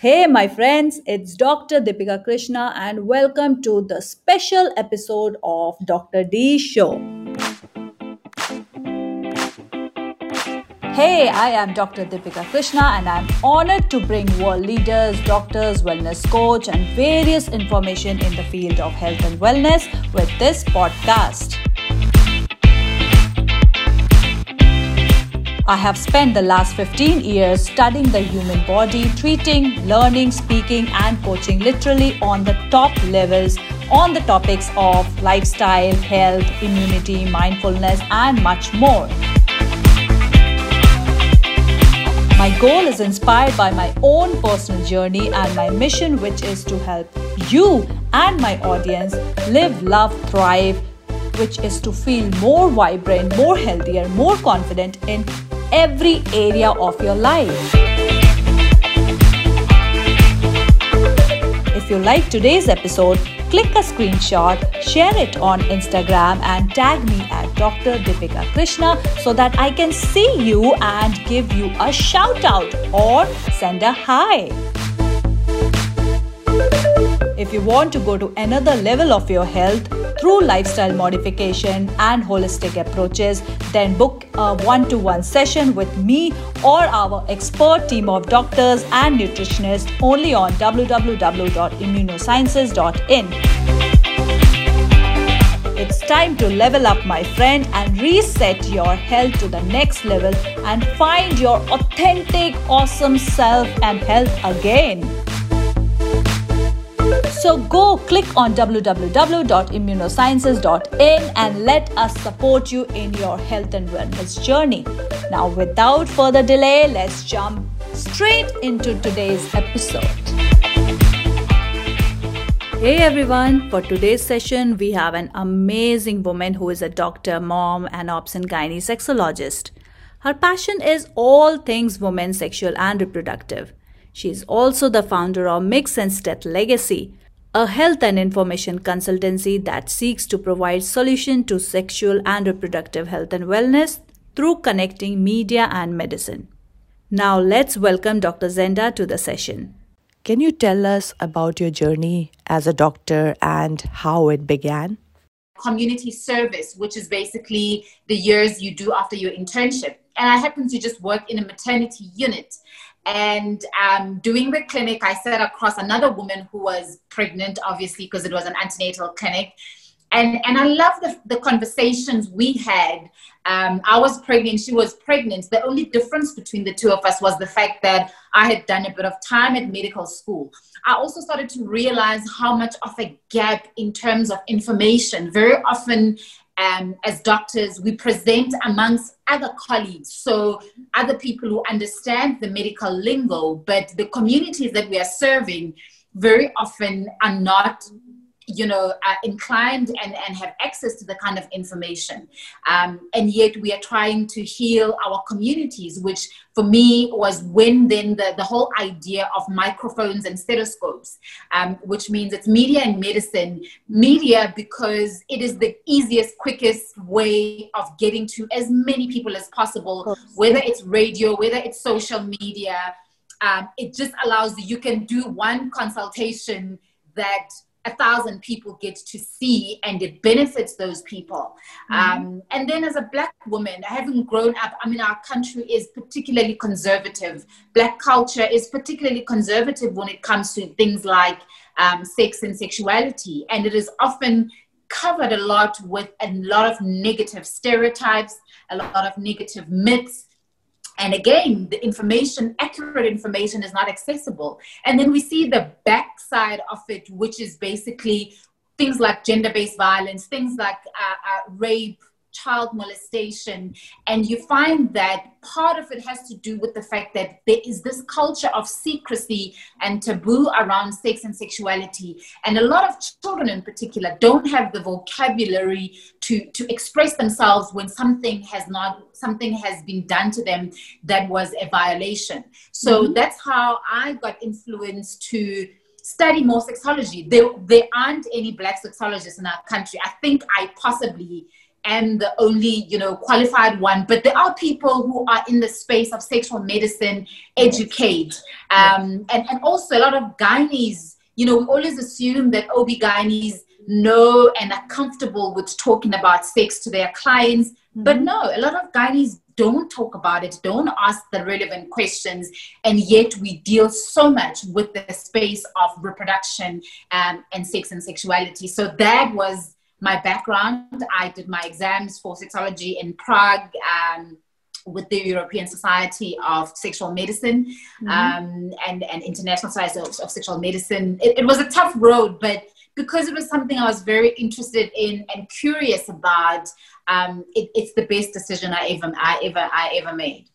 Hey, my friends, it's Dr. Deepika Krishna, and welcome to the special episode of Dr. D Show. Hey, I am Dr. Deepika Krishna, and I'm honored to bring world leaders, doctors, wellness coach, and various information in the field of health and wellness with this podcast. I have spent the last 15 years studying the human body, treating, learning, speaking, and coaching literally on the top levels on the topics of lifestyle, health, immunity, mindfulness, and much more. My goal is inspired by my own personal journey and my mission, which is to help you and my audience live, love, thrive, which is to feel more vibrant, more healthier, more confident in every area of your life. If you like today's episode, click a screenshot, share it on Instagram, and tag me at Dr. Deepika Krishna so that I can see you and give you a shout out or send a hi. If you want to go to another level of your health through lifestyle modification and holistic approaches, then book a one to one session with me or our expert team of doctors and nutritionists only on www.immunosciences.in. It's time to level up, my friend, and reset your health to the next level and find your authentic, awesome self and health again. So go click on www.immunosciences.in and let us support you in your health and wellness journey. Now, without further delay, let's jump straight into today's episode. Hey everyone, for today's session, we have an amazing woman who is a doctor, mom, and obs and gynae sexologist. Her passion is all things women, sexual, and reproductive. She is also the founder of Mics and Steths Legacy, a health and information consultancy that seeks to provide solution to sexual and reproductive health and wellness through connecting media and medicine. Now let's welcome Dr. Zenda to the session. Can you tell us about your journey as a doctor and how it began? Community service, which is basically the years you do after your internship. And I happen to just work in a maternity unit. And um, doing the clinic, I sat across another woman who was pregnant, obviously, because it was an antenatal clinic. And, and I love the, the conversations we had. Um, I was pregnant, she was pregnant. The only difference between the two of us was the fact that I had done a bit of time at medical school. I also started to realize how much of a gap in terms of information. Very often, um, as doctors, we present amongst other colleagues, so other people who understand the medical lingo, but the communities that we are serving very often are not you know, are inclined and, and have access to the kind of information. Um, and yet we are trying to heal our communities, which for me was when then the, the whole idea of microphones and stethoscopes, um, which means it's media and medicine. Media because it is the easiest, quickest way of getting to as many people as possible, whether it's radio, whether it's social media. Um, it just allows you, you can do one consultation that a thousand people get to see and it benefits those people. Mm-hmm. Um, and then as a black woman, having grown up, I mean, our country is particularly conservative. Black culture is particularly conservative when it comes to things like um, sex and sexuality. And it is often covered a lot with a lot of negative stereotypes, a lot of negative myths and again, the information, accurate information is not accessible. And then we see the backside of it, which is basically things like gender based violence, things like uh, uh, rape, child molestation. And you find that part of it has to do with the fact that there is this culture of secrecy and taboo around sex and sexuality. And a lot of children, in particular, don't have the vocabulary to, to express themselves when something has not, something has been done to them that was a violation. So mm-hmm. that's how I got influenced to study more sexology. There, there aren't any black sexologists in our country. I think I possibly am the only, you know, qualified one, but there are people who are in the space of sexual medicine, educate, um, and, and also a lot of gynaes, you know, we always assume that OB-GYNs know and are comfortable with talking about sex to their clients. Mm-hmm. But no, a lot of gynaes don't talk about it, don't ask the relevant questions, and yet we deal so much with the space of reproduction um, and sex and sexuality. So that was my background. I did my exams for sexology in Prague. Um, with the European Society of Sexual Medicine mm-hmm. um, and, and International Society of, of Sexual Medicine. It, it, was a tough road, but because it was something I was very interested in and curious about, um, it, it's the best decision I ever, I ever, I ever made.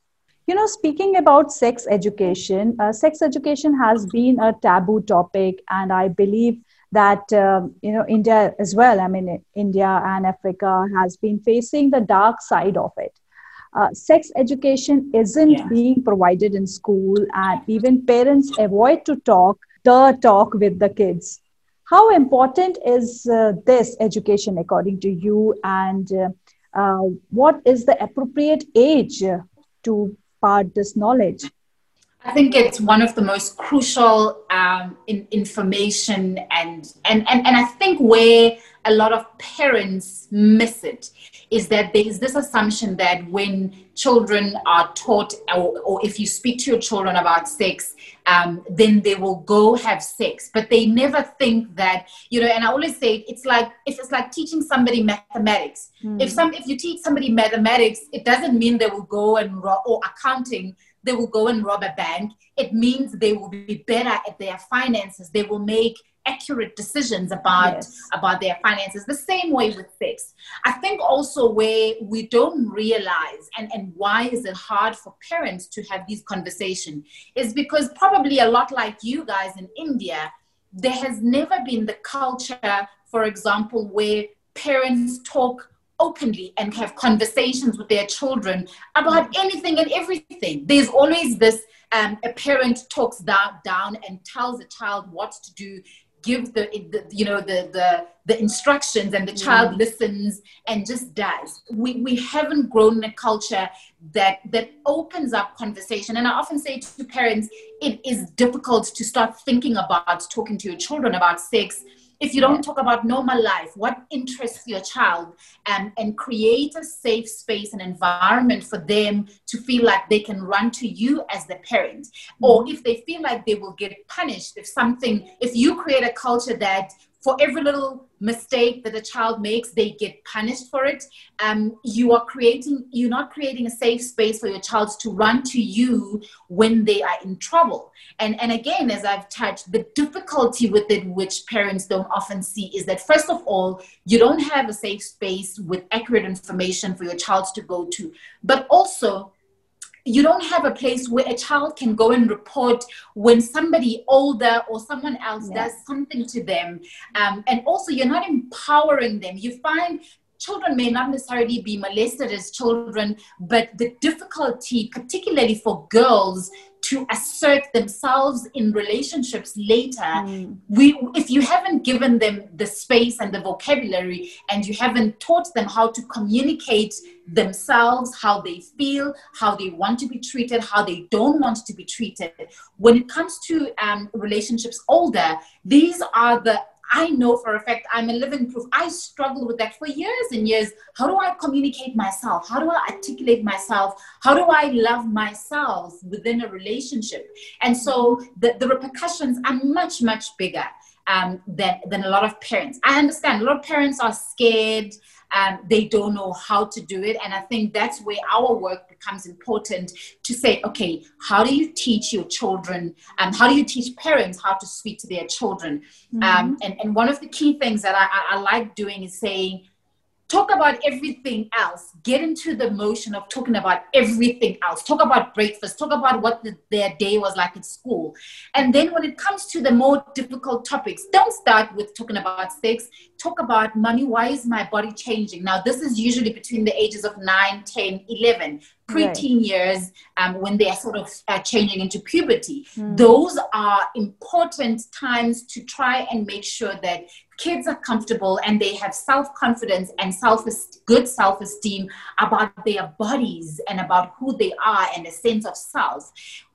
You know, speaking about sex education, uh, sex education has been a taboo topic, and I believe that um, you know India as well. I mean, India and Africa has been facing the dark side of it. Uh, sex education isn't yeah. being provided in school, and even parents avoid to talk the talk with the kids how important is uh, this education according to you, and uh, uh, what is the appropriate age to part this knowledge? I think it's one of the most crucial um, in information, and, and and and I think where a lot of parents miss it is that there is this assumption that when children are taught, or, or if you speak to your children about sex, um, then they will go have sex. But they never think that, you know, and I always say it's like if it's like teaching somebody mathematics. Mm. If some if you teach somebody mathematics, it doesn't mean they will go and or accounting they will go and rob a bank. It means they will be better at their finances. They will make accurate decisions about yes. about their finances the same way with sex i think also where we don't realize and and why is it hard for parents to have these conversations is because probably a lot like you guys in india there has never been the culture for example where parents talk openly and have conversations with their children about anything and everything. There's always this um, a parent talks down, down and tells a child what to do gives the, the, you know the, the the instructions and the child mm. listens and just does. We we haven't grown in a culture that that opens up conversation. And i often say to parents it is difficult to start thinking about talking to your children about sex if you don't talk about normal life, what interests your child, and, and create a safe space and environment for them to feel like they can run to you as the parent, or mm-hmm. if they feel like they will get punished if something, if you create a culture that for every little mistake that a child makes, they get punished for it. Um, you are creating, you're not creating a safe space for your child to run to you when they are in trouble. And, and again, as I've touched, the difficulty with it, which parents don't often see, is that first of all, you don't have a safe space with accurate information for your child to go to. But also, you don't have a place where a child can go and report when somebody older or someone else does something to them. Um, and also, you're not empowering them. You find children may not necessarily be molested as children, but the difficulty, particularly for girls, to assert themselves in relationships later mm. we if you haven't given them the space and the vocabulary and you haven't taught them how to communicate themselves how they feel how they want to be treated how they don't want to be treated when it comes to um, relationships older these are the I know for a fact I'm a living proof. I struggled with that for years and years. How do I communicate myself? How do I articulate myself? How do I love myself within a relationship? And so the, the repercussions are much, much bigger um, than, than a lot of parents. I understand a lot of parents are scared um, they don't know how to do it. And I think that's where our work becomes important to say, okay, how do you teach your children? And um, how do you teach parents how to speak to their children? Mm-hmm. Um, and, and one of the key things that I, I, I like doing is saying, talk about everything else. Get into the motion of talking about everything else. Talk about breakfast. Talk about what the, their day was like at school. And then when it comes to the more difficult topics don't start with talking about sex. Talk about money. Why is my body changing? Now this is usually between the ages of 9 10 11 preteen right. years um, when they are sort of uh, changing into puberty. Mm. Those are important times to try and make sure that kids are comfortable and they have self-confidence and self good self-esteem about their bodies and about who they are and a sense of self.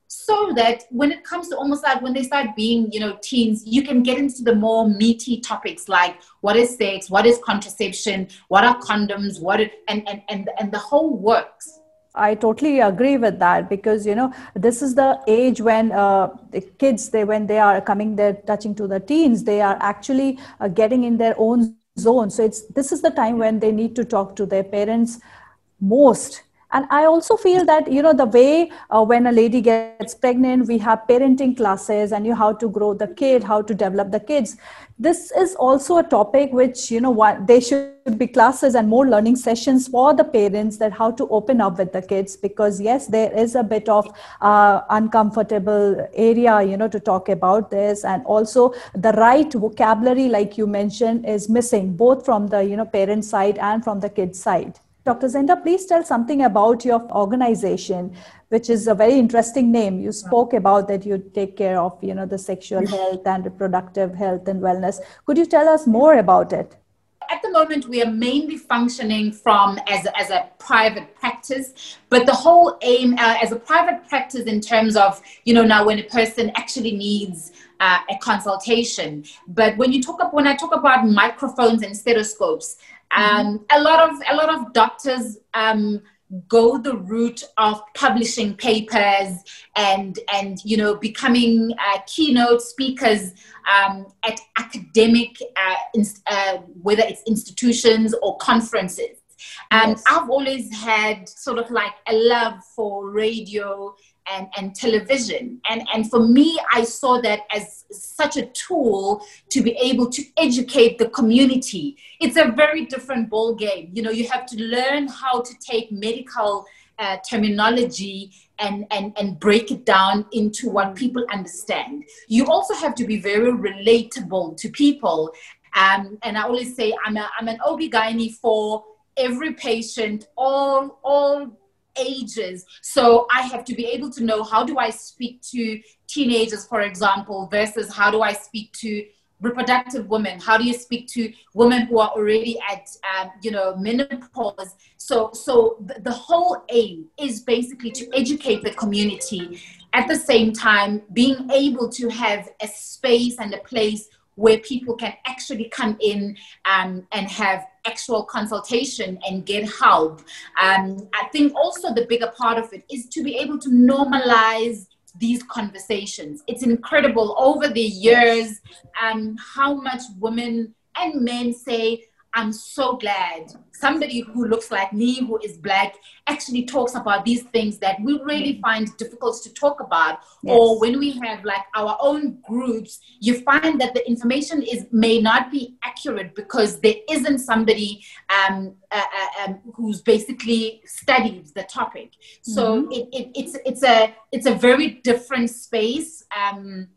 So that when it comes to almost like when they start being you know teens you can get into the more meaty topics like what is sex what is contraception what are condoms what and, and and and the whole works I totally agree with that because you know this is the age when uh, the kids they when they are coming they're touching to the teens they are actually uh, getting in their own zone. So it's this is the time when they need to talk to their parents most and i also feel that you know the way uh, when a lady gets pregnant we have parenting classes and you how to grow the kid how to develop the kids. This is also a topic which you know what they should be classes and more learning sessions for the parents that how to open up with the kids because yes there is a bit of uh, uncomfortable area you know to talk about this. And also the right vocabulary like you mentioned is missing both from the you know parent side and from the kid side Dr. Zenda, please tell something about your organization, which is a very interesting name. You spoke about that you take care of, you know, the sexual health and reproductive health and wellness. Could you tell us more about it? At the moment, we are mainly functioning from as, as a private practice, but the whole aim uh, as a private practice in terms of, you know, now when a person actually needs uh, a consultation. But when you talk up, when I talk about microphones and stethoscopes, um, mm-hmm. a lot of a lot of doctors um, go the route of publishing papers and and you know becoming uh, keynote speakers um, at academic uh, inst- uh, whether it's institutions or conferences and yes. i've always had sort of like a love for radio and, and television. And, and for me, I saw that as such a tool to be able to educate the community. It's a very different ball game. You know, you have to learn how to take medical uh, terminology and, and, and break it down into what people understand. You also have to be very relatable to people. Um, and I always say I'm, a, I'm an OB-GYN for every patient, all, all ages. So I have to be able to know how do I speak to teenagers, for example, versus how do I speak to reproductive women? How do you speak to women who are already at um, you know menopause? So so the, whole aim is basically to educate the community. At the same time being able to have a space and a place where people can actually come in um, and have actual consultation and get help. Um, I think also the bigger part of it is to be able to normalize these conversations. It's incredible over the years um, how much women and men say, I'm so glad somebody who looks like me, who is black, actually talks about these things that we really mm. find difficult to talk about. Yes. Or when we have like our own groups, you find that the information is may not be accurate because there isn't somebody um, uh, uh, um, who's basically studied the topic. So mm-hmm. it, it, it's it's a it's a very different space. Um,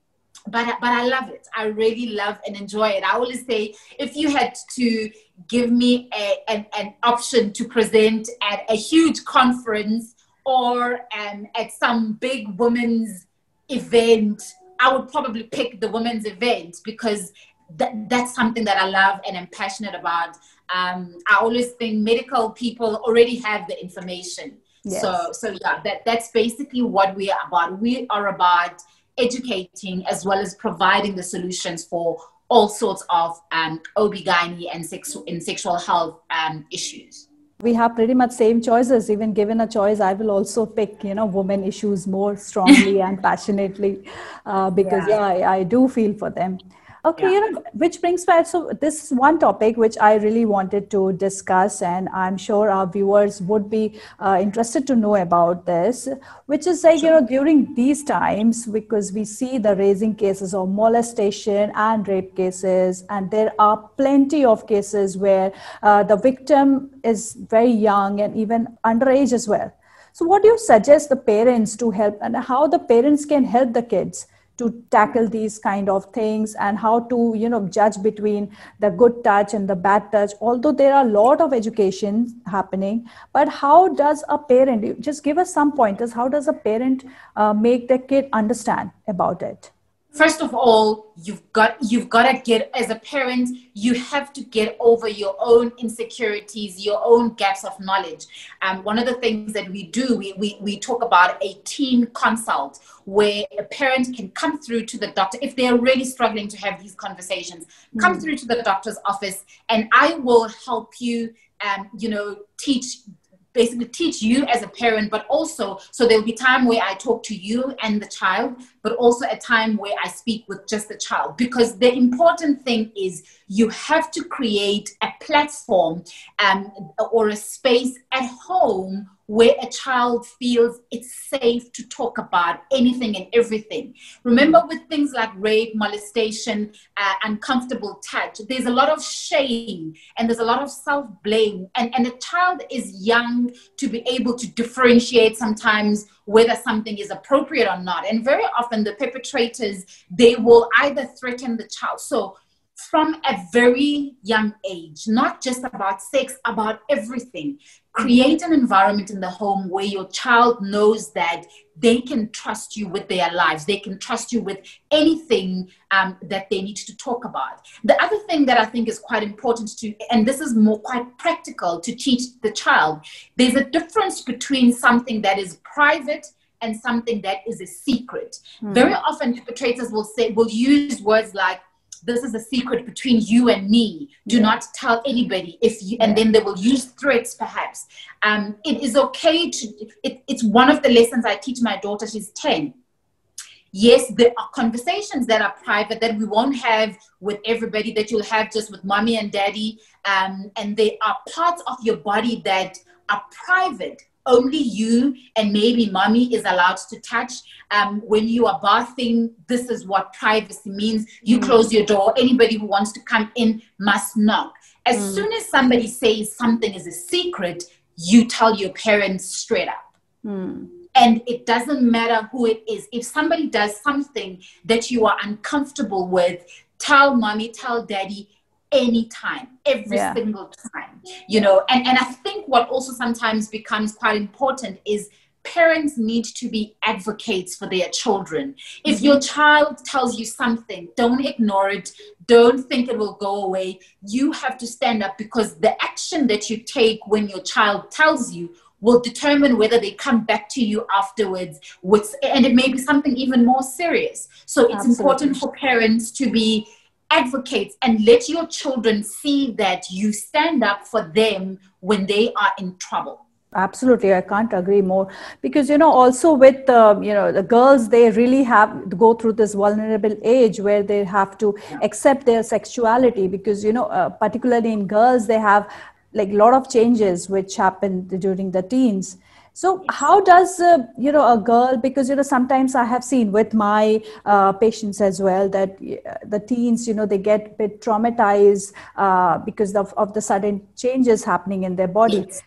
but but I love it. I really love and enjoy it. I always say if you had to give me a, an, an option to present at a huge conference or um, at some big women's event, I would probably pick the women's event because that, that's something that I love and am passionate about. Um, I always think medical people already have the information. Yes. So, so yeah, that, that's basically what we are about. We are about educating as well as providing the solutions for all sorts of um, OB-GYN and, sexu- and sexual health um, issues. We have pretty much same choices. Even given a choice, I will also pick, you know, women issues more strongly and passionately uh, because, yeah, yeah I, I do feel for them. Okay, yeah. you know, which brings back so this is one topic which I really wanted to discuss, and I'm sure our viewers would be uh, interested to know about this, which is like, sure. you know, during these times, because we see the raising cases of molestation and rape cases, and there are plenty of cases where uh, the victim is very young and even underage as well. So, what do you suggest the parents to help, and how the parents can help the kids? To tackle these kind of things and how to you know judge between the good touch and the bad touch. Although there are a lot of education happening but how does a parent just give us some pointers how does a parent uh, make the kid understand about it first of all you've got you've got to get as a parent you have to get over your own insecurities your own gaps of knowledge um, one of the things that we do we, we, we talk about a teen consult where a parent can come through to the doctor if they're really struggling to have these conversations mm. come through to the doctor's office and i will help you um, you know teach basically teach you as a parent, but also so there'll be time where I talk to you and the child, but also a time where I speak with just the child. Because the important thing is you have to create a platform um, or a space at home where a child feels it's safe to talk about anything and everything. Remember, with things like rape, molestation, uh, uncomfortable touch, there's a lot of shame and there's a lot of self blame. And, and a child is young to be able to differentiate sometimes whether something is appropriate or not. And very often, the perpetrators, they will either threaten the child. So, from a very young age, not just about sex, about everything. Create an environment in the home where your child knows that they can trust you with their lives. They can trust you with anything um, that they need to talk about. The other thing that I think is quite important to, and this is more quite practical to teach the child, there's a difference between something that is private and something that is a secret. Mm. Very often perpetrators will say, will use words like, this is a secret between you and me. Do yeah. not tell anybody if you, and then they will use threats perhaps. Um, it is okay to, it, it's one of the lessons I teach my daughter, she's 10. Yes, there are conversations that are private that we won't have with everybody, that you'll have just with mommy and daddy. Um, and they are parts of your body that are private only you and maybe mommy is allowed to touch. Um, when you are bathing, this is what privacy means. You mm. close your door. Anybody who wants to come in must knock. As mm. soon as somebody says something is a secret, you tell your parents straight up. Mm. And it doesn't matter who it is. If somebody does something that you are uncomfortable with, tell mommy, tell daddy, anytime, every yeah. single time, you know. And, and I think what also sometimes becomes quite important is parents need to be advocates for their children. If mm-hmm. your child tells you something, don't ignore it. Don't think it will go away. You have to stand up because the action that you take when your child tells you will determine whether they come back to you afterwards with and it may be something even more serious. So it's Absolutely. important for parents to be advocate and let your children see that you stand up for them when they are in trouble. Absolutely i can't agree more. Because you know also with uh, you know the girls they really have to go through this vulnerable age where they have to accept their sexuality. Because you know uh, particularly in girls they have like a lot of changes which happen during the teens so how does uh, you know a girl because you know sometimes i have seen with my uh, patients as well that uh, the teens you know they get a bit traumatized uh, because of, of the sudden changes happening in their body yes.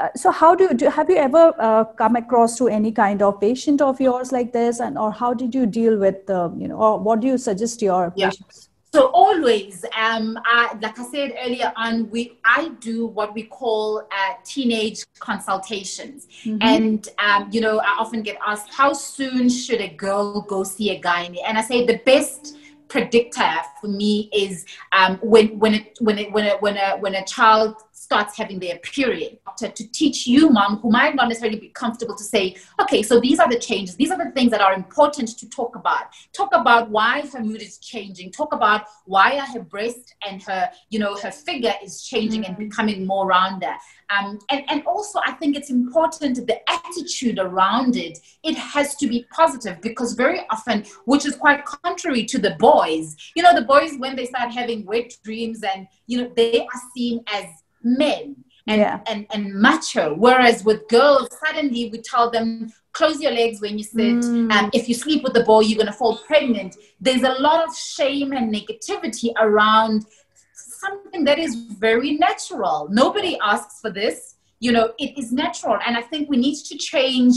Uh, so how do, do have you ever uh, come across to any kind of patient of yours like this and or how did you deal with you know or what do you suggest to your yeah. patients so always, um, I, like I said earlier on, we I do what we call uh, teenage consultations, mm-hmm. and um, you know I often get asked how soon should a girl go see a gynae, and I say the best predictor for me is um, when when it, when it, when a, when a when a child starts having their period to, to teach you mom who might not necessarily be comfortable to say okay so these are the changes. These are the things that are important to talk about. Talk about why her mood is changing. Talk about why her breast and her you know her figure is changing mm-hmm. and becoming more rounder. Um, and, and also i think it's important the attitude around it it has to be positive because very often which is quite contrary to the boys you know the boys when they start having wet dreams and you know they are seen as men and, yeah. and, and macho. Whereas with girls, suddenly we tell them, close your legs when you sit. Mm. Um, if you sleep with the boy, you're going to fall pregnant. There's a lot of shame and negativity around something that is very natural. Nobody asks for this. You know, it is natural. And I think we need to change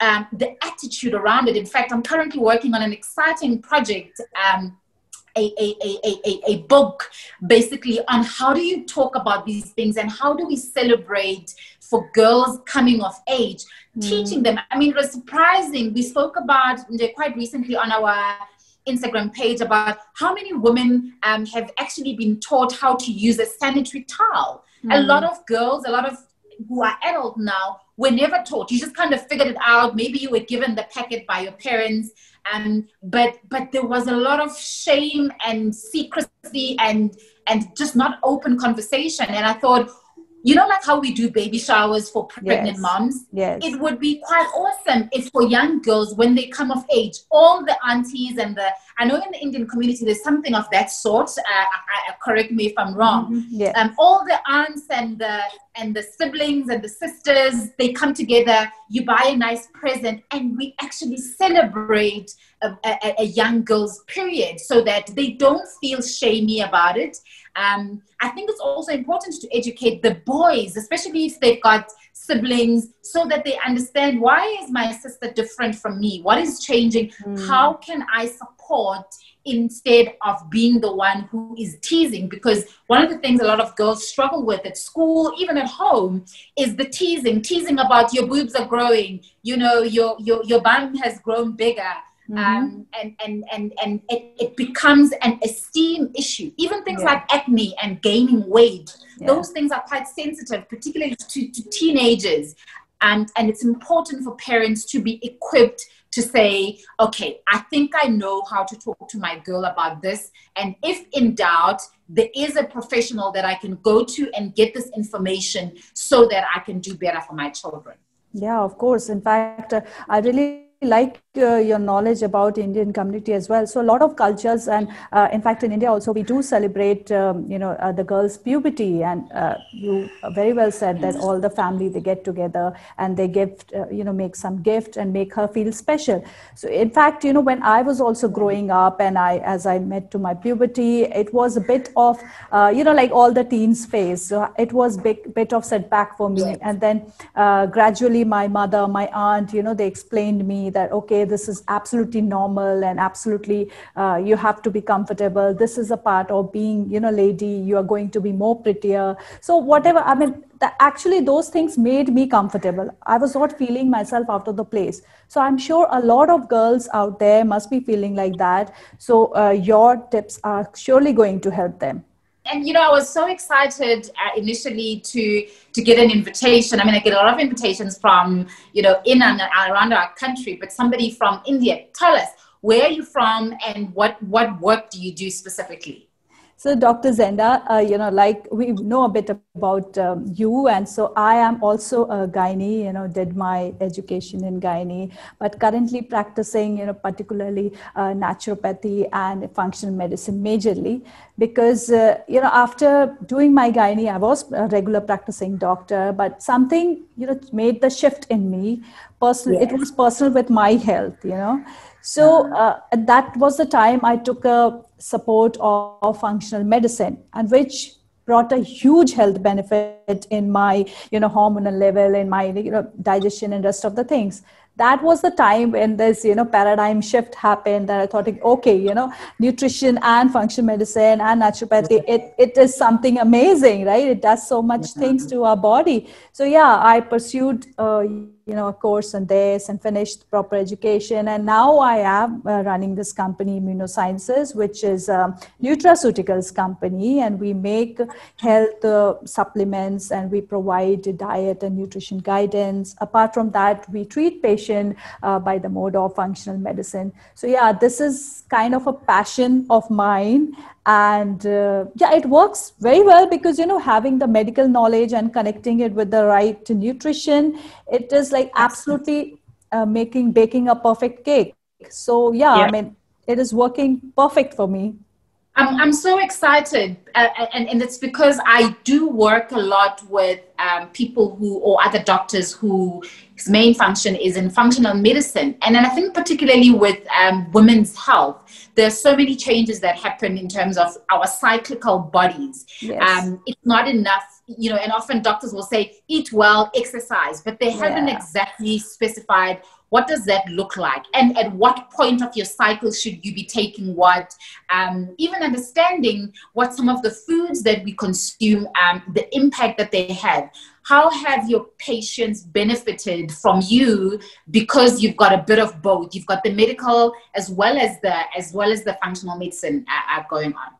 um, the attitude around it. In fact, I'm currently working on an exciting project. Um, a, a, a, a, a book basically on how do you talk about these things and how do we celebrate for girls coming of age, mm. teaching them. I mean, it was surprising. We spoke about quite recently on our Instagram page about how many women um, have actually been taught how to use a sanitary towel. Mm. A lot of girls, a lot of who are adult now, were never taught. You just kind of figured it out. Maybe you were given the packet by your parents. Um, but but there was a lot of shame and secrecy and and just not open conversation. And I thought, you know, like how we do baby showers for pregnant yes. moms. Yes. It would be quite awesome if for young girls, when they come of age, all the aunties and the, I know in the Indian community, there's something of that sort. Uh, I, I, correct me if I'm wrong. Mm-hmm. Yeah. Um, all the aunts and the, and the siblings and the sisters, they come together, you buy a nice present, and we actually celebrate a, a, a young girl's period so that they don't feel shamey about it um, I think it's also important to educate the boys, especially if they've got siblings, so that they understand why is my sister different from me? What is changing? Mm. How can I support instead of being the one who is teasing? Because one of the things a lot of girls struggle with at school, even at home, is the teasing, teasing about your boobs are growing, you know, your your your bum has grown bigger Mm-hmm. Um, and and and and it, it becomes an esteem issue. Even things yeah. like acne and gaining weight, yeah. those things are quite sensitive, particularly to, to teenagers. And and it's important for parents to be equipped to say, okay, I think I know how to talk to my girl about this. And if in doubt, there is a professional that I can go to and get this information so that I can do better for my children. Yeah, of course. In fact, uh, I really like uh, your knowledge about Indian community as well. So a lot of cultures, and uh, in fact, in India also we do celebrate, um, you know, uh, the girls' puberty, and uh, you very well said that all the family they get together and they gift, uh, you know, make some gift and make her feel special. So in fact, you know, when I was also growing up, and I as I met to my puberty, it was a bit of, uh, you know, like all the teens phase. So it was big bit of setback for me, and then gradually my mother, my aunt, you know, they explained me that okay this is absolutely normal and absolutely uh, you have to be comfortable. This is a part of being you know lady. You are going to be more prettier. So whatever i mean the, actually those things made me comfortable. I was not feeling myself out of the place. So i'm sure a lot of girls out there must be feeling like that. So uh, your tips are surely going to help them and you know, I was so excited uh, initially to to get an invitation. I mean, I get a lot of invitations from you know in and around our country, but somebody from India. Tell us where are you from and what what work do you do specifically? So, Dr. Zenda, uh, you know, like we know a bit about um, you, and so I am also a gynae. You know, did my education in gynae, but currently practicing, you know, particularly uh, naturopathy and functional medicine majorly, because uh, you know, after doing my gynae, I was a regular practicing doctor, but something you know made the shift in me. Personal, yes. it was personal with my health. You know, so uh, that was the time I took a support of, of, functional medicine, and which brought a huge health benefit in my you know hormonal level, in my you know digestion and rest of the things. That was the time when this you know paradigm shift happened that i thought okay you know nutrition and functional medicine and naturopathy it, it is something amazing right? It does so much things to our body. So yeah i pursued uh, you know a course on this and finished proper education. And now i am uh, running this company immunosciences which is a nutraceuticals company. And we make health uh, supplements and we provide diet and nutrition guidance. Apart from that we treat patient uh, by the mode of functional medicine. So yeah this is kind of a passion of mine and uh, yeah it works very well because you know having the medical knowledge and connecting it with the right nutrition it is like absolutely. uh, making baking a perfect cake. So yeah, yeah, i mean it is working perfect for me. I'm, I'm so excited uh, and, and it's because i do work a lot with um, people who or other doctors whose main function is in functional medicine. And then i think particularly with um, women's health there's so many changes that happen in terms of our cyclical bodies. Yes. um, it's not enough you know and often doctors will say eat well exercise but they haven't exactly specified what does that look like and at what point of your cycle should you be taking what um, even understanding what some of the foods that we consume um, the impact that they have how have your patients benefited from you because you've got a bit of both? You've got the medical as well as the as well as the functional medicine uh, uh, going on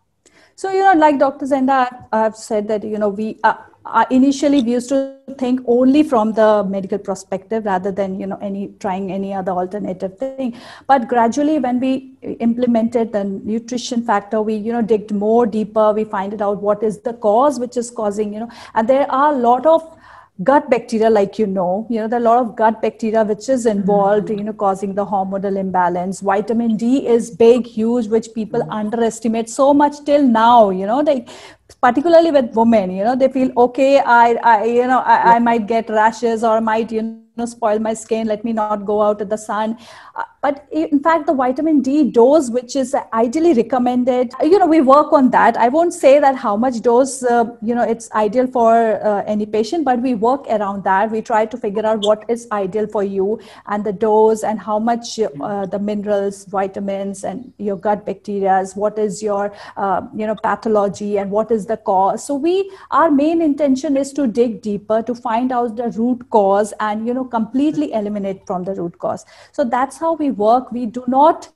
so you know like dr zenda i've said that you know we uh, uh, initially we used to think only from the medical perspective rather than you know any trying any other alternative thing. But gradually when we implemented the nutrition factor we you know digged more deeper. We find out what is the cause which is causing you know and there are a lot of gut bacteria like you know you know there are a lot of gut bacteria which is involved mm-hmm. you know causing the hormonal imbalance vitamin d is big huge which people mm-hmm. underestimate so much till now you know they particularly with women you know they feel okay i i you know i, I might get rashes or might you know spoil my skin let me not go out in the sun. Uh, but in fact the vitamin d dose which is ideally recommended you know we work on that. I won't say that how much dose uh, you know it's ideal for uh, any patient but we work around that. We try to figure out what is ideal for you and the dose and how much uh, the minerals vitamins and your gut bacteria what is your uh, you know pathology and what is the cause. So we our main intention is to dig deeper to find out the root cause and you know completely eliminate from the root cause. So that's how we work. We do not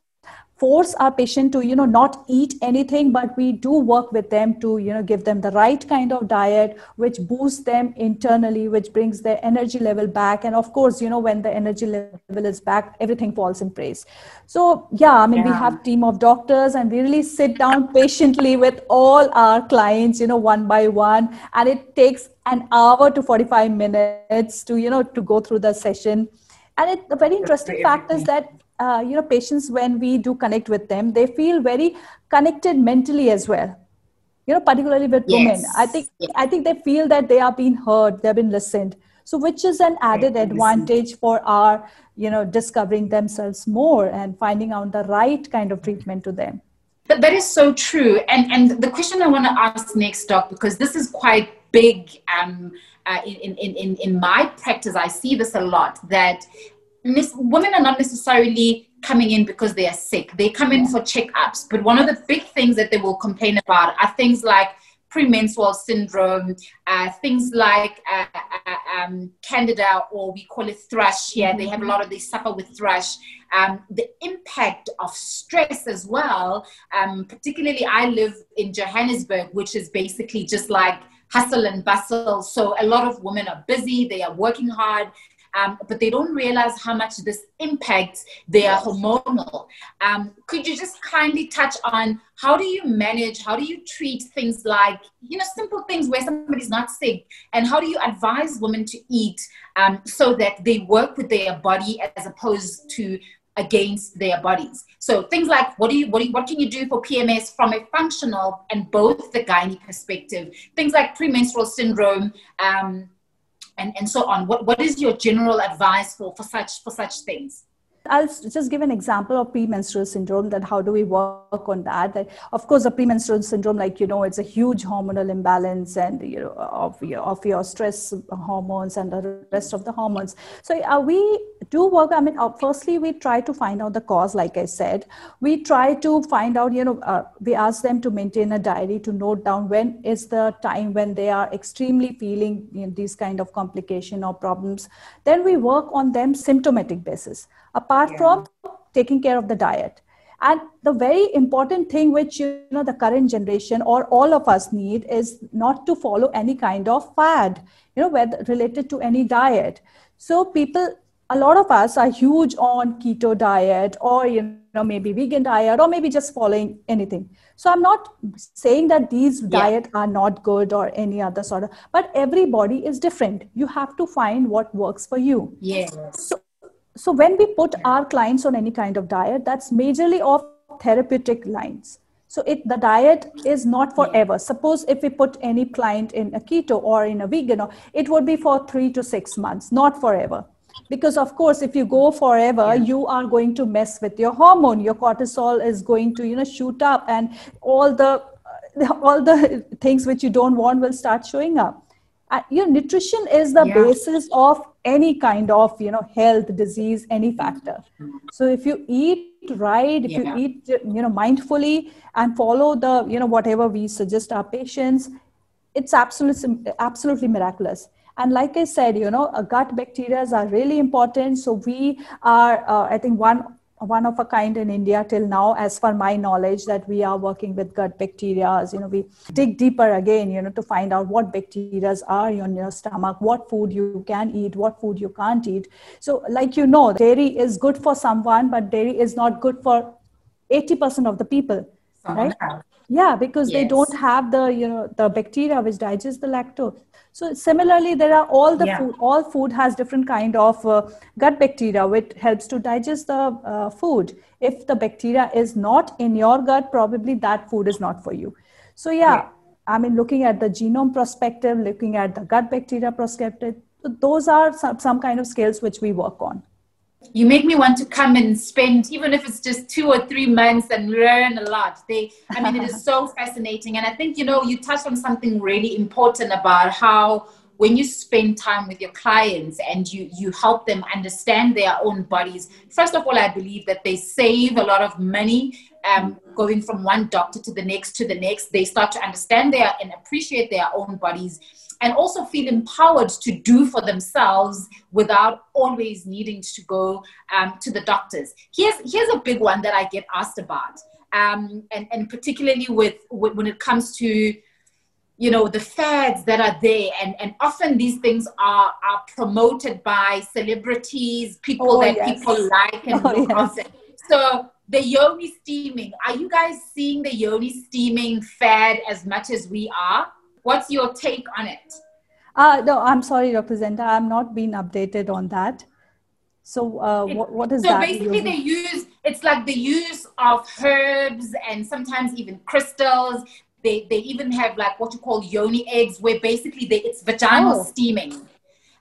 force our patient to you know not eat anything but we do work with them to you know give them the right kind of diet which boosts them internally which brings their energy level back. And of course you know when the energy level is back everything falls in place. So yeah i mean yeah. we have team of doctors and we really sit down patiently with all our clients you know one by one. And it takes an hour to 45 minutes to you know to go through the session. And it, the very interesting fact is that uh, you know patients when we do connect with them they feel very connected mentally as well. You know particularly with yes. women i think yes. i think they feel that they are being heard they've been listened. So which is an added advantage for our you know discovering themselves more and finding out the right kind of treatment to them. But that is so true. And and the question i want to ask next doc because this is quite big um, uh, in, in, in, in my practice i see this a lot that women are not necessarily coming in because they are sick. They come in for checkups. But one of the big things that they will complain about are things like premenstrual syndrome, uh, things like uh, uh, um, candida, or we call it thrush here. Mm-hmm. They have a lot of, they suffer with thrush. Um, the impact of stress as well. Um, particularly, I live in Johannesburg, which is basically just like hustle and bustle. So a lot of women are busy, they are working hard, um, but they don't realize how much this impacts their hormonal. Um, could you just kindly touch on how do you manage, how do you treat things like, you know, simple things where somebody's not sick, and how do you advise women to eat um, so that they work with their body as opposed to against their bodies. So things like what do you what do you, what can you do for PMS from a functional and both the gynae perspective? Things like premenstrual syndrome, um, and, and so on. What, what is your general advice for, for, such, for such things? I'll just give an example of premenstrual syndrome. That how do we work on that? That of course, a premenstrual syndrome, like you know, it's a huge hormonal imbalance and you know of your of your stress hormones and the rest of the hormones. So uh, we do work. I mean, uh, firstly, we try to find out the cause. Like I said, we try to find out. You know, uh, we ask them to maintain a diary to note down when is the time when they are extremely feeling you know, these kind of complication or problems. Then we work on them symptomatic basis apart yeah. from taking care of the diet. And the very important thing which you know the current generation or all of us need is not to follow any kind of fad you know whether related to any diet. So people a lot of us are huge on keto diet or you know maybe vegan diet or maybe just following anything. So i'm not saying that these yeah. diet are not good or any other sort of but everybody is different. You have to find what works for you. Yes. So so when we put our clients on any kind of diet that's majorly of therapeutic lines. So it, the diet is not forever suppose if we put any client in a keto or in a vegan or it would be for three to six months not forever. Because of course if you go forever you are going to mess with your hormone. Your cortisol is going to you know shoot up and all the all the things which you don't want will start showing up uh, your nutrition is the yeah. basis of any kind of you know health disease any factor so if you eat right if yeah. you eat you know mindfully and follow the you know whatever we suggest our patients it's absolutely absolutely miraculous and like i said you know gut bacteria are really important so we are uh, i think one one of a kind in India till now, as for my knowledge, that we are working with gut bacteria. You know, we dig deeper again, you know, to find out what bacteria are in your stomach, what food you can eat, what food you can't eat. So, like you know, dairy is good for someone, but dairy is not good for 80% of the people, right? Yeah, because yes. they don't have the, you know, the bacteria which digest the lactose so similarly, there are all the yeah. food. All food has different kind of uh, gut bacteria, which helps to digest the uh, food. If the bacteria is not in your gut, probably that food is not for you. So yeah, yeah. I mean, looking at the genome perspective, looking at the gut bacteria perspective, those are some, some kind of skills which we work on you make me want to come and spend even if it's just two or three months and learn a lot. They i mean it is so fascinating. And i think you know you touched on something really important about how when you spend time with your clients and you you help them understand their own bodies first of all i believe that they save a lot of money um, going from one doctor to the next to the next. They start to understand their and appreciate their own bodies and also feel empowered to do for themselves without always needing to go um, to the doctors. Here's, here's a big one that I get asked about, um, and, and particularly with, with when it comes to you know the fads that are there and, and often these things are, are promoted by celebrities people oh, that yes. people like and oh, yes. so the yoni steaming are you guys seeing the yoni steaming fad as much as we are What's your take on it? Uh, no, I'm sorry, Dr. Zenda. I'm not being updated on that. So, uh, what, what is so that? So basically, they use it's like the use of herbs and sometimes even crystals. They they even have like what you call yoni eggs, where basically they, it's vaginal oh. steaming.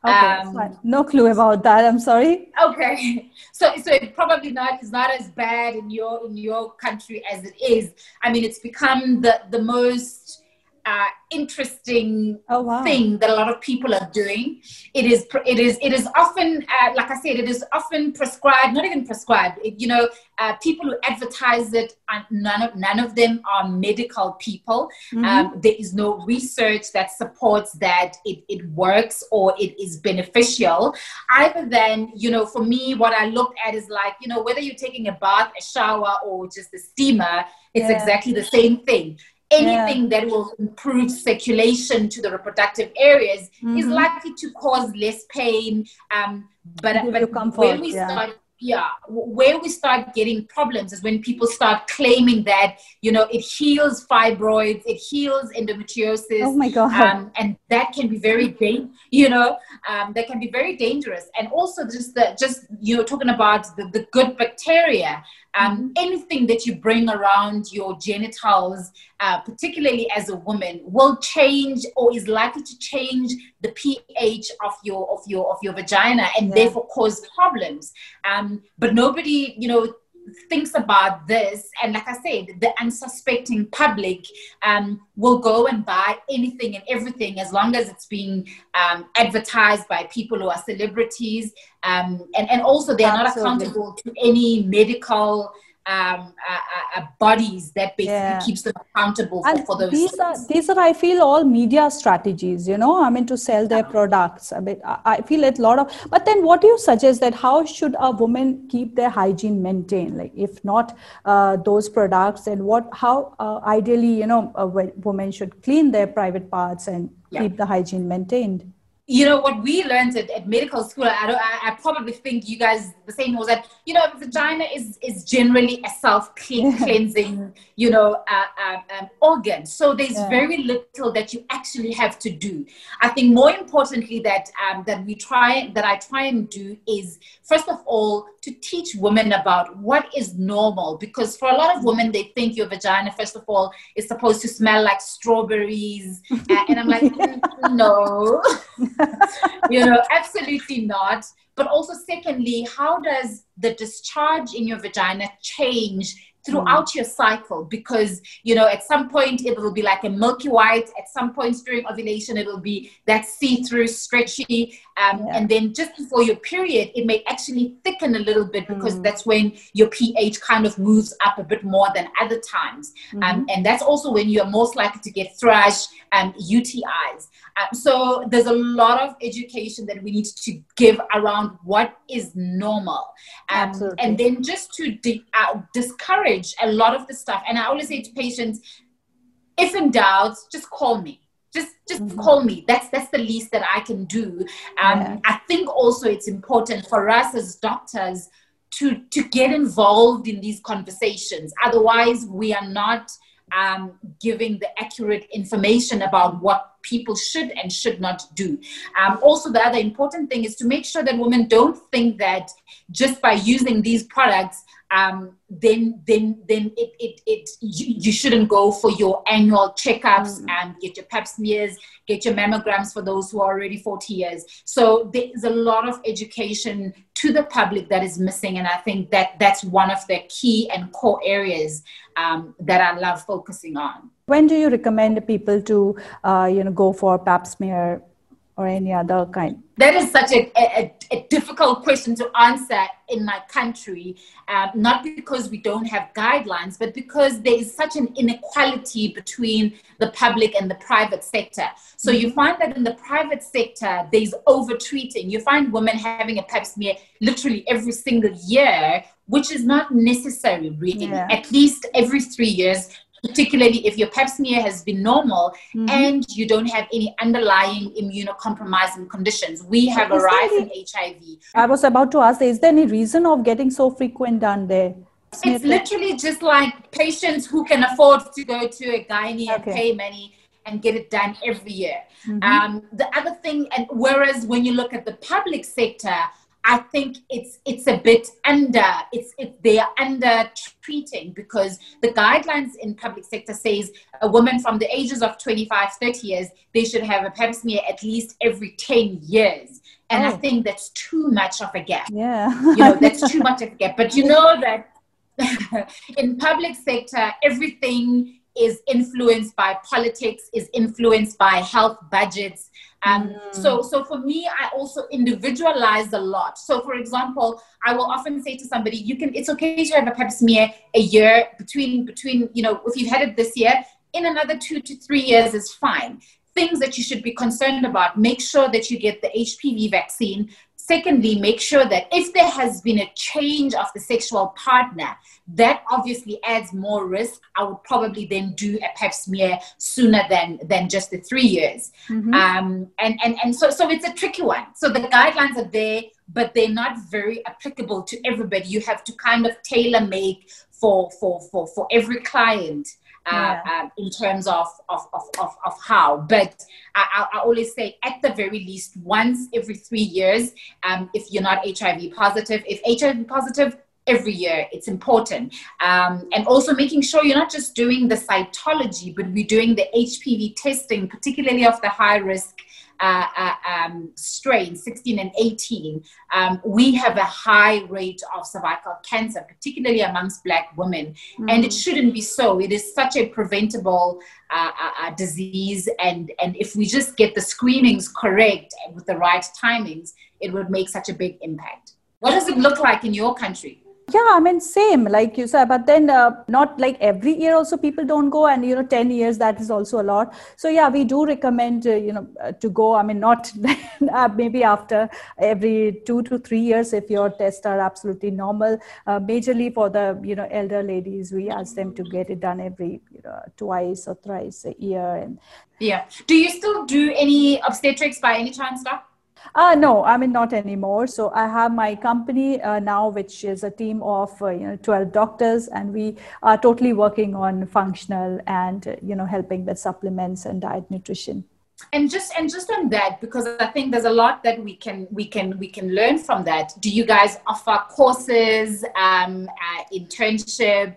Okay, um, no clue about that. I'm sorry. Okay, so so it probably not is not as bad in your in your country as it is. I mean, it's become the the most uh, interesting oh, wow. thing that a lot of people are doing. It is, it is, it is often, uh, like I said, it is often prescribed. Not even prescribed. It, you know, uh, people who advertise it, none of none of them are medical people. Mm-hmm. Um, there is no research that supports that it, it works or it is beneficial. Either than, you know, for me, what I look at is like, you know, whether you're taking a bath, a shower, or just a steamer, it's yeah. exactly the same thing anything yeah. that will improve circulation to the reproductive areas mm-hmm. is likely to cause less pain. Um, but but comfort, when we yeah. start yeah where we start getting problems is when people start claiming that you know it heals fibroids it heals endometriosis oh my god um, and that can be very da- you know um, that can be very dangerous and also just the just you know talking about the, the good bacteria um, mm-hmm. anything that you bring around your genitals, uh, particularly as a woman, will change or is likely to change the pH of your of your of your vagina and yeah. therefore cause problems. Um, but nobody, you know, thinks about this and like i said the unsuspecting public um, will go and buy anything and everything as long as it's being um, advertised by people who are celebrities um, and, and also they are not accountable to any medical um, uh, uh, bodies that basically yeah. keeps them accountable for, for, those these things. are these are i feel all media strategies you know i mean to sell their products i mean i feel it a lot of but then what do you suggest that how should a woman keep their hygiene maintained like if not uh, those products and what how uh, ideally you know a woman should clean their private parts and yeah. keep the hygiene maintained you know what we learned at, at medical school I, don't, I, I, probably think you guys the same was that you know vagina is is generally a self cleansing you know uh, uh, um, organ. So there's yeah. very little that you actually have to do. I think more importantly that um, that we try that i try and do is first of all to teach women about what is normal. Because for a lot of women they think your vagina first of all is supposed to smell like strawberries. Uh, and i'm like no you know, absolutely not. But also, secondly, how does the discharge in your vagina change throughout mm. your cycle because you know at some point it will be like a milky white at some points during ovulation it will be that see-through stretchy um, yeah. and then just before your period it may actually thicken a little bit because mm. that's when your ph kind of moves up a bit more than other times um, mm-hmm. um, and that's also when you're most likely to get thrush and utis um, so there's a lot of education that we need to give around what is normal um, and then just to di- uh, discourage a lot of the stuff and i always say to patients if in doubt just call me just just mm-hmm. call me that's that's the least that i can do um, yeah. i think also it's important for us as doctors to to get involved in these conversations otherwise we are not um, giving the accurate information about what people should and should not do. Um, also, the other important thing is to make sure that women don't think that just by using these products, um, then then then it, it, it you, you, shouldn't go for your annual checkups mm. and get your pap smears, get your mammograms for those who are already 40 years. So there's a lot of education to the public that is missing, and I think that that's one of the key and core areas um, that I love focusing on. When do you recommend people to, uh, you know, go for pap smear or any other kind? That is such a, a, a difficult question to answer in my country, um, not because we don't have guidelines, but because there is such an inequality between the public and the private sector. So mm-hmm. you find that in the private sector, there's over treating. You find women having a pap smear literally every single year, which is not necessary, really. Yeah. At least every three years, particularly if your pap smear has been normal mm-hmm. and you don't have any underlying immunocompromising conditions. We have a rise in HIV. I was about to ask, is there any reason of getting so frequent done there? It's literally just like patients who can afford to go to a gynae okay. and pay money and get it done every year. Mm-hmm. Um, the other thing, and whereas when you look at the public sector, I think it's it's a bit under it's it, they are under treating because the guidelines in public sector says a woman from the ages of 25 30 years they should have a pap smear at least every 10 years. And oh. I think that's too much of a gap. Yeah. You know that's too much of a gap. But you know that in public sector everything is influenced by politics is influenced by health budgets um, mm. So, so for me, I also individualize a lot. So, for example, I will often say to somebody, "You can. It's okay to have a pap smear a year between between. You know, if you've had it this year, in another two to three years is fine." Things that you should be concerned about. Make sure that you get the HPV vaccine Secondly, make sure that if there has been a change of the sexual partner, that obviously adds more risk. I would probably then do a pap smear sooner than than just the three years. Mm-hmm. Um, and and and so so it's a tricky one. So the guidelines are there, but they're not very applicable to everybody. You have to kind of tailor make for for for for every client uh, yeah. um, in terms of, of, of, of, of how. But I, I, always say at the very least once every three years, um, if you're not HIV positive, if HIV positive, every year it's important um, and also making sure you're not just doing the cytology but we're doing the hpv testing particularly of the high risk uh, uh, um, strain, 16 and 18, um, we have a high rate of cervical cancer, particularly amongst Black women. Mm-hmm. And it shouldn't be so. It is such a preventable uh, uh, uh, disease. And, and if we just get the screenings correct with the right timings, it would make such a big impact. What does it look like in your country? Yeah i mean same like you said but then uh, not like every year also people don't go and you know 10 years that is also a lot. So yeah we do recommend uh, you know uh, to go i mean not uh, maybe after every 2 to 3 years if your tests are absolutely normal. Uh, majorly for the you know elder ladies we ask them to get it done every you know twice or thrice a year and yeah. Do you still do any obstetrics by any chance doc uh, no, I mean, not anymore. So I have my company uh, now, which is a team of, uh, you know, 12 doctors, and we are totally working on functional and, uh, you know, helping with supplements and diet nutrition. And just and just on that, because I think there's a lot that we can we can we can learn from that. Do you guys offer courses, um, uh, internship,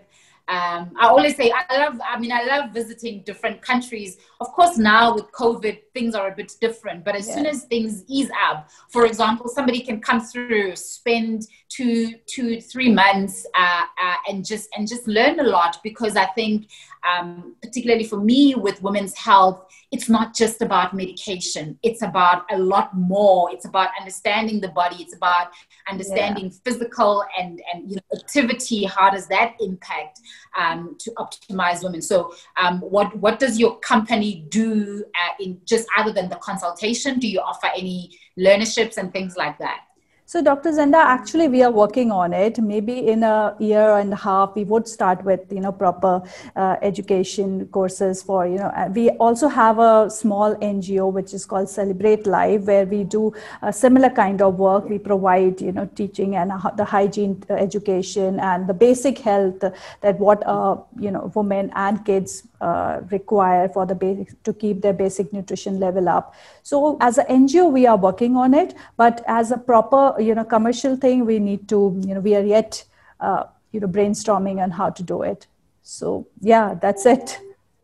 um, I always say I love. I mean, I love visiting different countries. Of course, now with COVID, things are a bit different. But as soon as things ease up, for example, somebody can come through, spend two, two, three months, uh, uh, and just and just learn a lot. Because I think, um, particularly for me with women's health, it's not just about medication. It's about a lot more. It's about understanding the body. It's about understanding yeah. physical and and you know, activity. How does that impact um, to optimize women? So, um, what what does your company do uh, in just other than the consultation? Do you offer any learnerships and things like that? So, Dr. Zenda, actually, we are working on it. Maybe in a year and a half, we would start with you know proper uh, education courses for you know. We also have a small NGO which is called Celebrate Life, where we do a similar kind of work. We provide you know teaching and the hygiene uh, education and the basic health that what uh, you know women and kids uh, require for the basic, to keep their basic nutrition level up. So as an NGO, we are working on it, but as a proper you know commercial thing, we need to you know we are yet uh, you know brainstorming on how to do it. So yeah, that's it.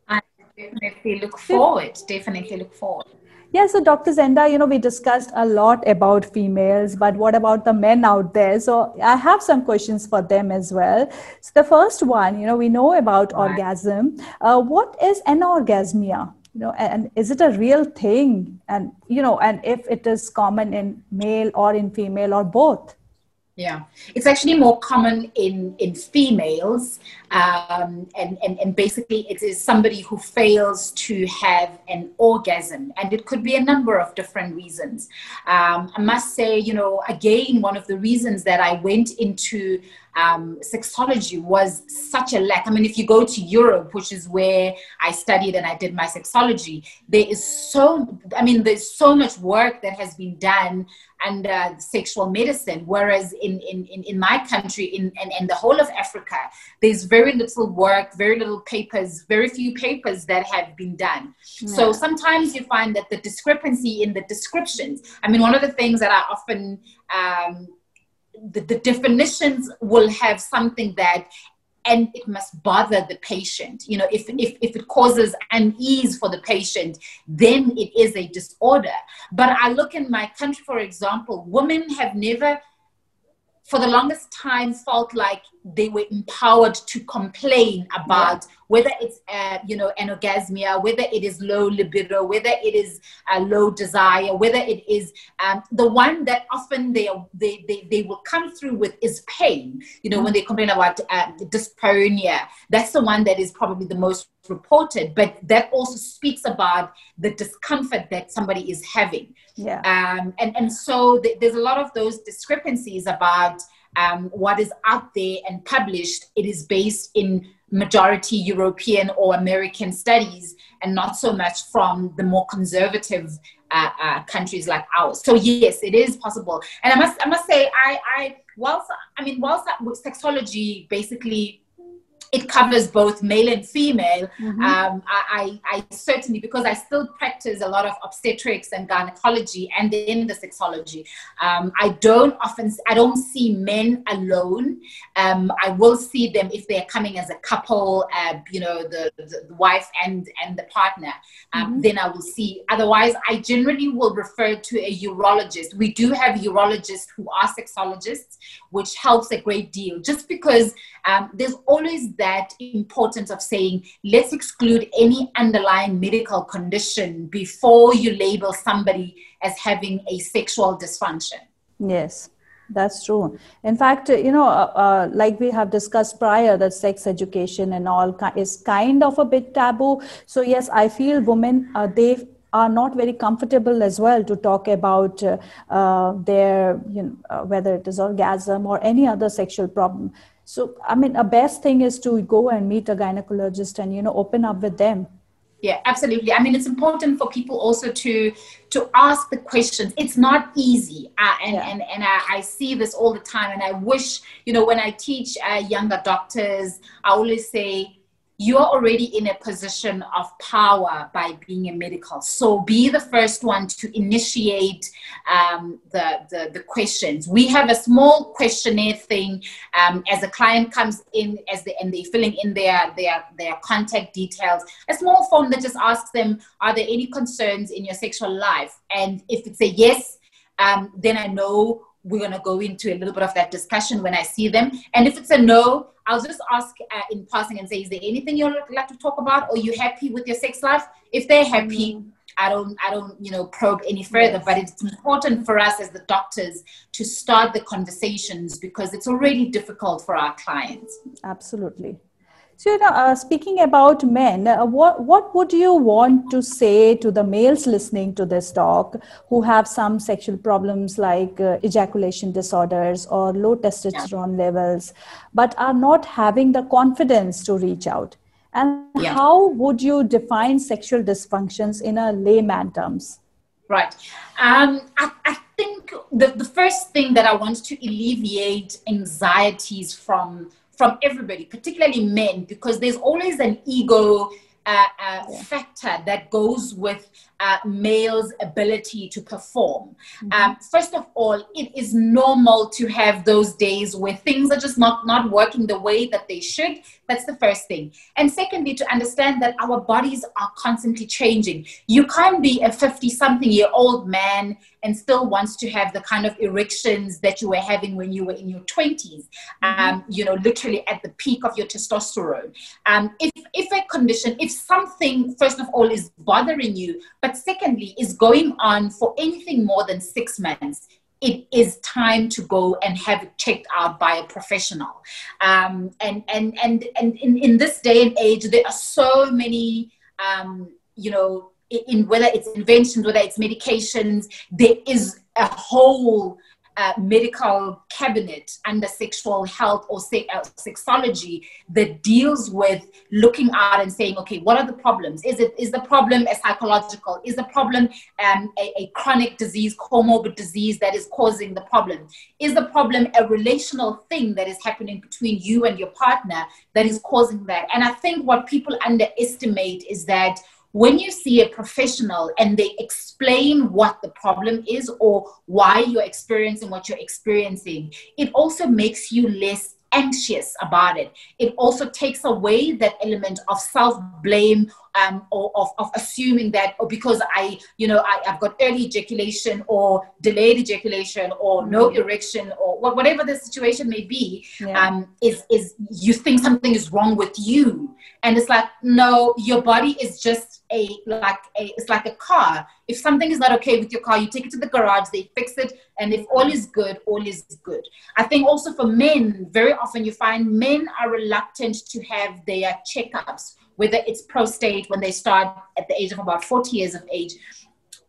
I definitely look forward. Definitely look forward. Yeah, so Dr. Zenda, you know, we discussed a lot about females, but what about the men out there? So I have some questions for them as well. So the first one, you know, we know about right. orgasm. Uh, what is anorgasmia? You know, and is it a real thing? And you know, and if it is common in male or in female or both? Yeah, it's actually more common in in females, um, and, and and basically it is somebody who fails to have an orgasm, and it could be a number of different reasons. Um, I must say, you know, again, one of the reasons that I went into um, sexology was such a lack. I mean, if you go to Europe, which is where I studied and I did my sexology, there is so, I mean, there's so much work that has been done under sexual medicine. Whereas in, in, in, in my country, in, in, in the whole of Africa, there's very little work, very little papers, very few papers that have been done. Yeah. So sometimes you find that the discrepancy in the descriptions, I mean, one of the things that I often, um, the, the definitions will have something that and it must bother the patient. You know if, if, if it causes unease for the patient then it is a disorder. But i look in my country for example women have never for the longest time felt like they were empowered to complain about yeah. whether it's uh, you know anorgasmia whether it is low libido whether it is a low desire whether it is um, the one that often they, they they they will come through with is pain you know mm-hmm. when they complain about uh, dyspareunia that's the one that is probably the most reported but that also speaks about the discomfort that somebody is having yeah um, and and so th- there's a lot of those discrepancies about um, what is out there and published, it is based in majority European or American studies and not so much from the more conservative uh, uh, countries like ours. So yes, it is possible. And I must, I must say, I, I, whilst, I mean, whilst sexology basically it covers both male and female. Mm-hmm. Um, I, I, certainly, because I still practice a lot of obstetrics and gynecology and then the sexology, um, I don't often, I don't see men alone. Um, I will see them if they're coming as a couple, uh, you know, the, the, the, wife and, and the partner, um, mm-hmm. then I will see. Otherwise, I generally will refer to a urologist. We do have urologists who are sexologists, which helps a great deal just because um, there's always that importance of saying, let's exclude any underlying medical condition before you label somebody as having a sexual dysfunction. Yes. That's true. In fact, you know, uh, uh, like we have discussed prior, that sex education and all is kind of a bit taboo. So yes, I feel women uh, they are not very comfortable as well to talk about uh, uh, their, you know, uh, whether it is orgasm or any other sexual problem. So, I mean, a best thing is to go and meet a gynecologist and, you know, open up with them. Yeah, absolutely. I mean, it's important for people also to to ask the questions. It's not easy, uh, and yeah. and and I, I, see this all the time. And I wish, you know, when I teach uh, younger doctors, I always say, you're already in a position of power by being a medical. So be the first one to initiate um, the, the, the, questions. We have a small questionnaire thing um, as a client comes in as they, and they're filling in their, their, their contact details. A small form that just asks them, are there any concerns in your sexual life? And if it's a yes, um, then I know we're going to go into a little bit of that discussion when I see them. And if it's a no, I'll just ask uh, in passing and say, is there anything you'd like to talk about? Or you happy with your sex life? If they're happy, mm-hmm. I don't, I don't, you know, probe any further. Yes. But it's important for us as the doctors to start the conversations because it's already difficult for our clients. Absolutely. So, you know, uh, speaking about men, uh, what, what would you want to say to the males listening to this talk who have some sexual problems like uh, ejaculation disorders or low testosterone yeah. levels, but are not having the confidence to reach out? And yeah. how would you define sexual dysfunctions in a layman terms? Right. Um, I, I think the, the first thing that I want to alleviate anxieties from from everybody, particularly men, because there's always an ego uh, uh, factor that goes with uh, males' ability to perform. Mm-hmm. Um, first of all, it is normal to have those days where things are just not, not working the way that they should. That's the first thing. And secondly, to understand that our bodies are constantly changing. You can't be a 50 something year old man and still wants to have the kind of erections that you were having when you were in your 20s, mm-hmm. um, you know, literally at the peak of your testosterone. Um, if, if a condition, if something, first of all, is bothering you, but secondly, is going on for anything more than six months, it is time to go and have it checked out by a professional. Um, and and and and in, in this day and age, there are so many, um, you know, in whether it's inventions, whether it's medications, there is a whole medical cabinet under sexual health or se- uh, sexology that deals with looking at and saying, okay, what are the problems? Is it is the problem a psychological? Is the problem um, a, a chronic disease, comorbid disease that is causing the problem? Is the problem a relational thing that is happening between you and your partner that is causing that? And I think what people underestimate is that when you see a professional and they explain what the problem is or why you're experiencing what you're experiencing, it also makes you less anxious about it. It also takes away that element of self blame um, or of, of assuming that oh, because I, you know, I, have got early ejaculation or delayed ejaculation or no mm-hmm. erection or whatever the situation may be, yeah. um, is, is you think something is wrong with you. And it's like, no, your body is just a, like a, it's like a car. If something is not okay with your car, you take it to the garage, they fix it. And if all is good, all is good. I think also for men, very often you find men are reluctant to have their checkups whether it's prostate when they start at the age of about 40 years of age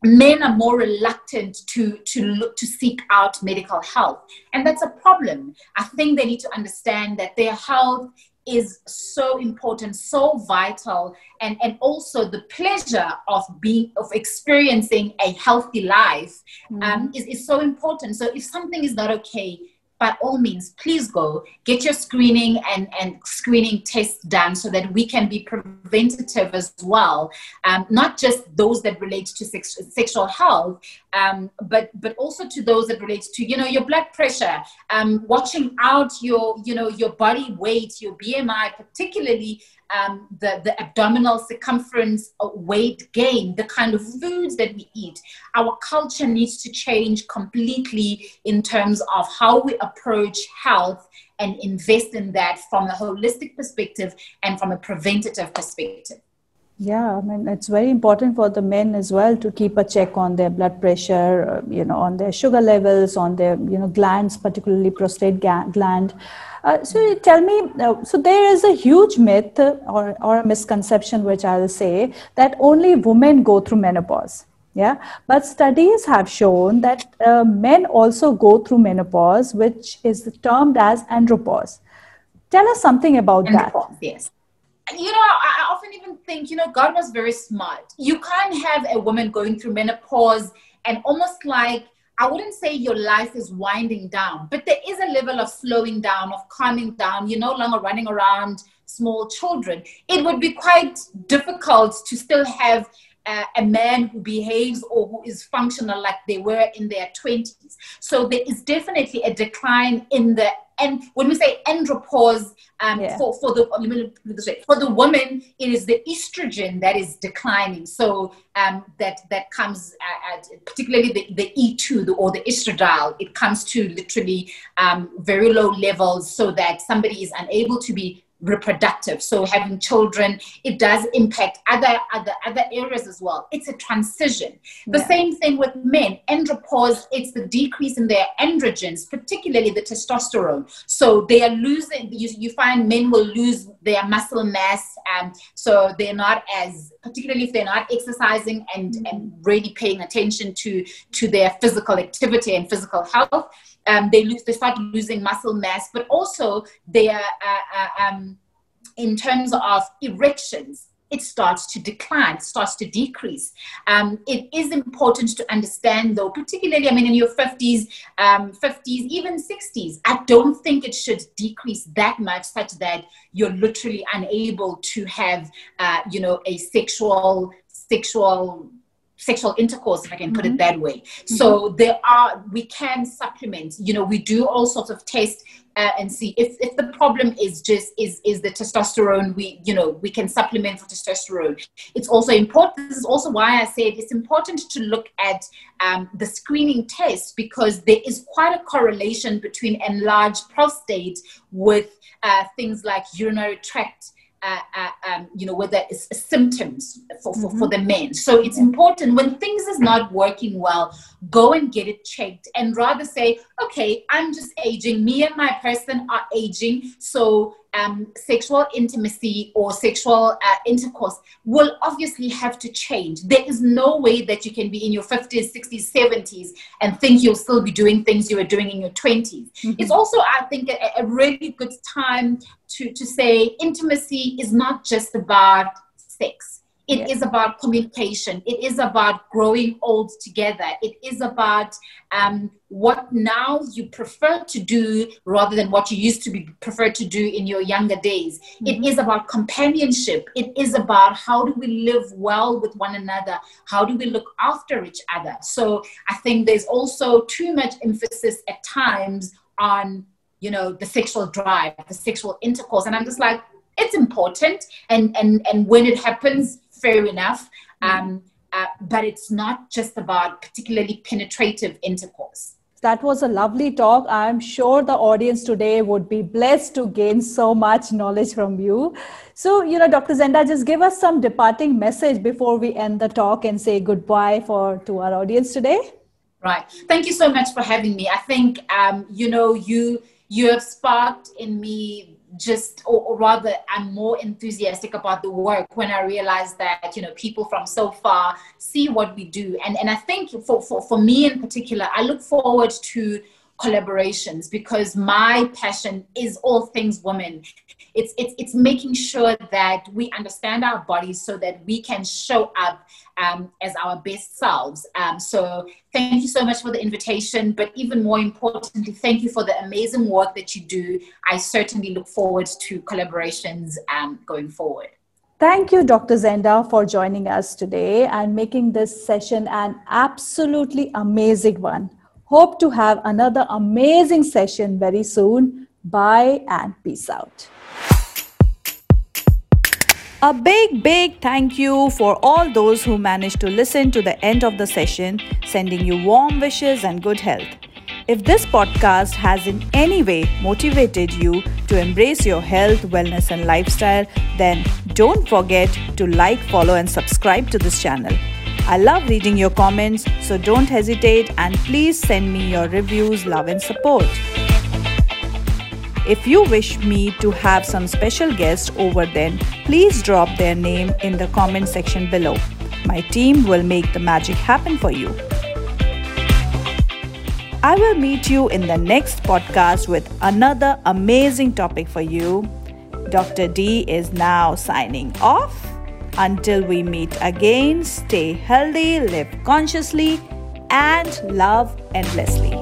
men are more reluctant to to look to seek out medical help. And that's a problem. I think they need to understand that their health is so important so vital and and also the pleasure of being of experiencing a healthy life mm-hmm. um, is, is so important. So if something is not okay by all means, please go get your screening and, and screening tests done so that we can be preventative as well. Um, not just those that relate to sex, sexual health, um, but but also to those that relate to you know your blood pressure, um, watching out your you know your body weight, your BMI, particularly um, the, the abdominal circumference weight gain, the kind of foods that we eat. Our culture needs to change completely in terms of how we approach health and invest in that from a holistic perspective and from a preventative perspective. Yeah, I mean, it's very important for the men as well to keep a check on their blood pressure, uh, you know, on their sugar levels, on their, you know, glands, particularly prostate gland. Uh, so tell me, uh, so there is a huge myth or, or a misconception, which I'll say, that only women go through menopause. Yeah, but studies have shown that uh, men also go through menopause, which is termed as andropause. Tell us something about andropause, that. Yes you know, I often even think, you know, God was very smart. You can't have a woman going through menopause and almost like, I wouldn't say your life is winding down, but there is a level of slowing down, of calming down. You're no longer running around small children, it would be quite difficult to still have uh, a man who behaves or who is functional like they were in their 20s. So there is definitely a decline in the and when we say andropause um, yeah. for, for the for the woman, it is the estrogen that is declining. So um, that that comes at, at particularly the, the E2 the, or the estradiol, it comes to literally um, very low levels, so that somebody is unable to be reproductive so having children it does impact other other other areas as well it's a transition the yeah. same thing with men andropause it's the decrease in their androgens particularly the testosterone so they are losing you, you find men will lose their muscle mass um, so they're not as particularly if they're not exercising and mm-hmm. and really paying attention to to their physical activity and physical health um, they lose, they start losing muscle mass, but also they are, uh, uh, um, in terms of erections, it starts to decline, starts to decrease. Um, it is important to understand, though, particularly, I mean, in your 50s, um, 50s, even 60s, I don't think it should decrease that much, such that you're literally unable to have, uh, you know, a sexual sexual sexual intercourse, if I can put mm-hmm. it that way. Mm-hmm. So there are, we can supplement, you know, we do all sorts of tests uh, and see if, if the problem is just, is, is the testosterone, we, you know, we can supplement for testosterone. It's also important, this is also why I said it's important to look at um, the screening test because there is quite a correlation between enlarged prostate with uh, things like urinary tract uh, uh, um, you know, whether it's symptoms for, for, mm-hmm. for the men. So it's important when things is not working well, go and get it checked and rather say, okay, I'm just aging. Me and my person are aging. So um, sexual intimacy or sexual uh, intercourse will obviously have to change. There is no way that you can be in your 50s, 60s, 70s and think you'll still be doing things you were doing in your 20s. Mm-hmm. It's also, I think, a, a really good time to, to say intimacy is not just about sex it yes. is about communication. It is about growing old together. It is about um, what now you prefer to do rather than what you used to be preferred to do in your younger days. Mm-hmm. It is about companionship. It is about how do we live well with one another? How do we look after each other? So I think there's also too much emphasis at times on you know the sexual drive, the sexual intercourse, and I'm just like it's important and and and when it happens fair enough. Um, uh, but it's not just about particularly penetrative intercourse. That was a lovely talk. I'm sure the audience today would be blessed to gain so much knowledge from you. So, you know, Dr. Zenda, just give us some departing message before we end the talk and say goodbye for to our audience today. Right. Thank you so much for having me. I think, um, you know, you you have sparked in me just or, or, rather i'm more enthusiastic about the work when i realize that you know people from so far see what we do. And and i think for for, for me in particular i look forward to collaborations because my passion is all things women it's it's it's making sure that we understand our bodies so that we can show up um, as our best selves um, so thank you so much for the invitation but even more importantly thank you for the amazing work that you do i certainly look forward to collaborations um, going forward Thank you, Dr. Zenda, for joining us today and making this session an absolutely amazing one. Hope to have another amazing session very soon. Bye and peace out. A big, big thank you for all those who managed to listen to the end of the session, sending you warm wishes and good health. If this podcast has in any way motivated you to embrace your health, wellness, and lifestyle, then don't forget to like, follow, and subscribe to this channel. I love reading your comments, so don't hesitate and please send me your reviews, love, and support. If you wish me to have some special guests over, then please drop their name in the comment section below. My team will make the magic happen for you. I will meet you in the next podcast with another amazing topic for you. Dr. D is now signing off. Until we meet again, stay healthy, live consciously, and love endlessly.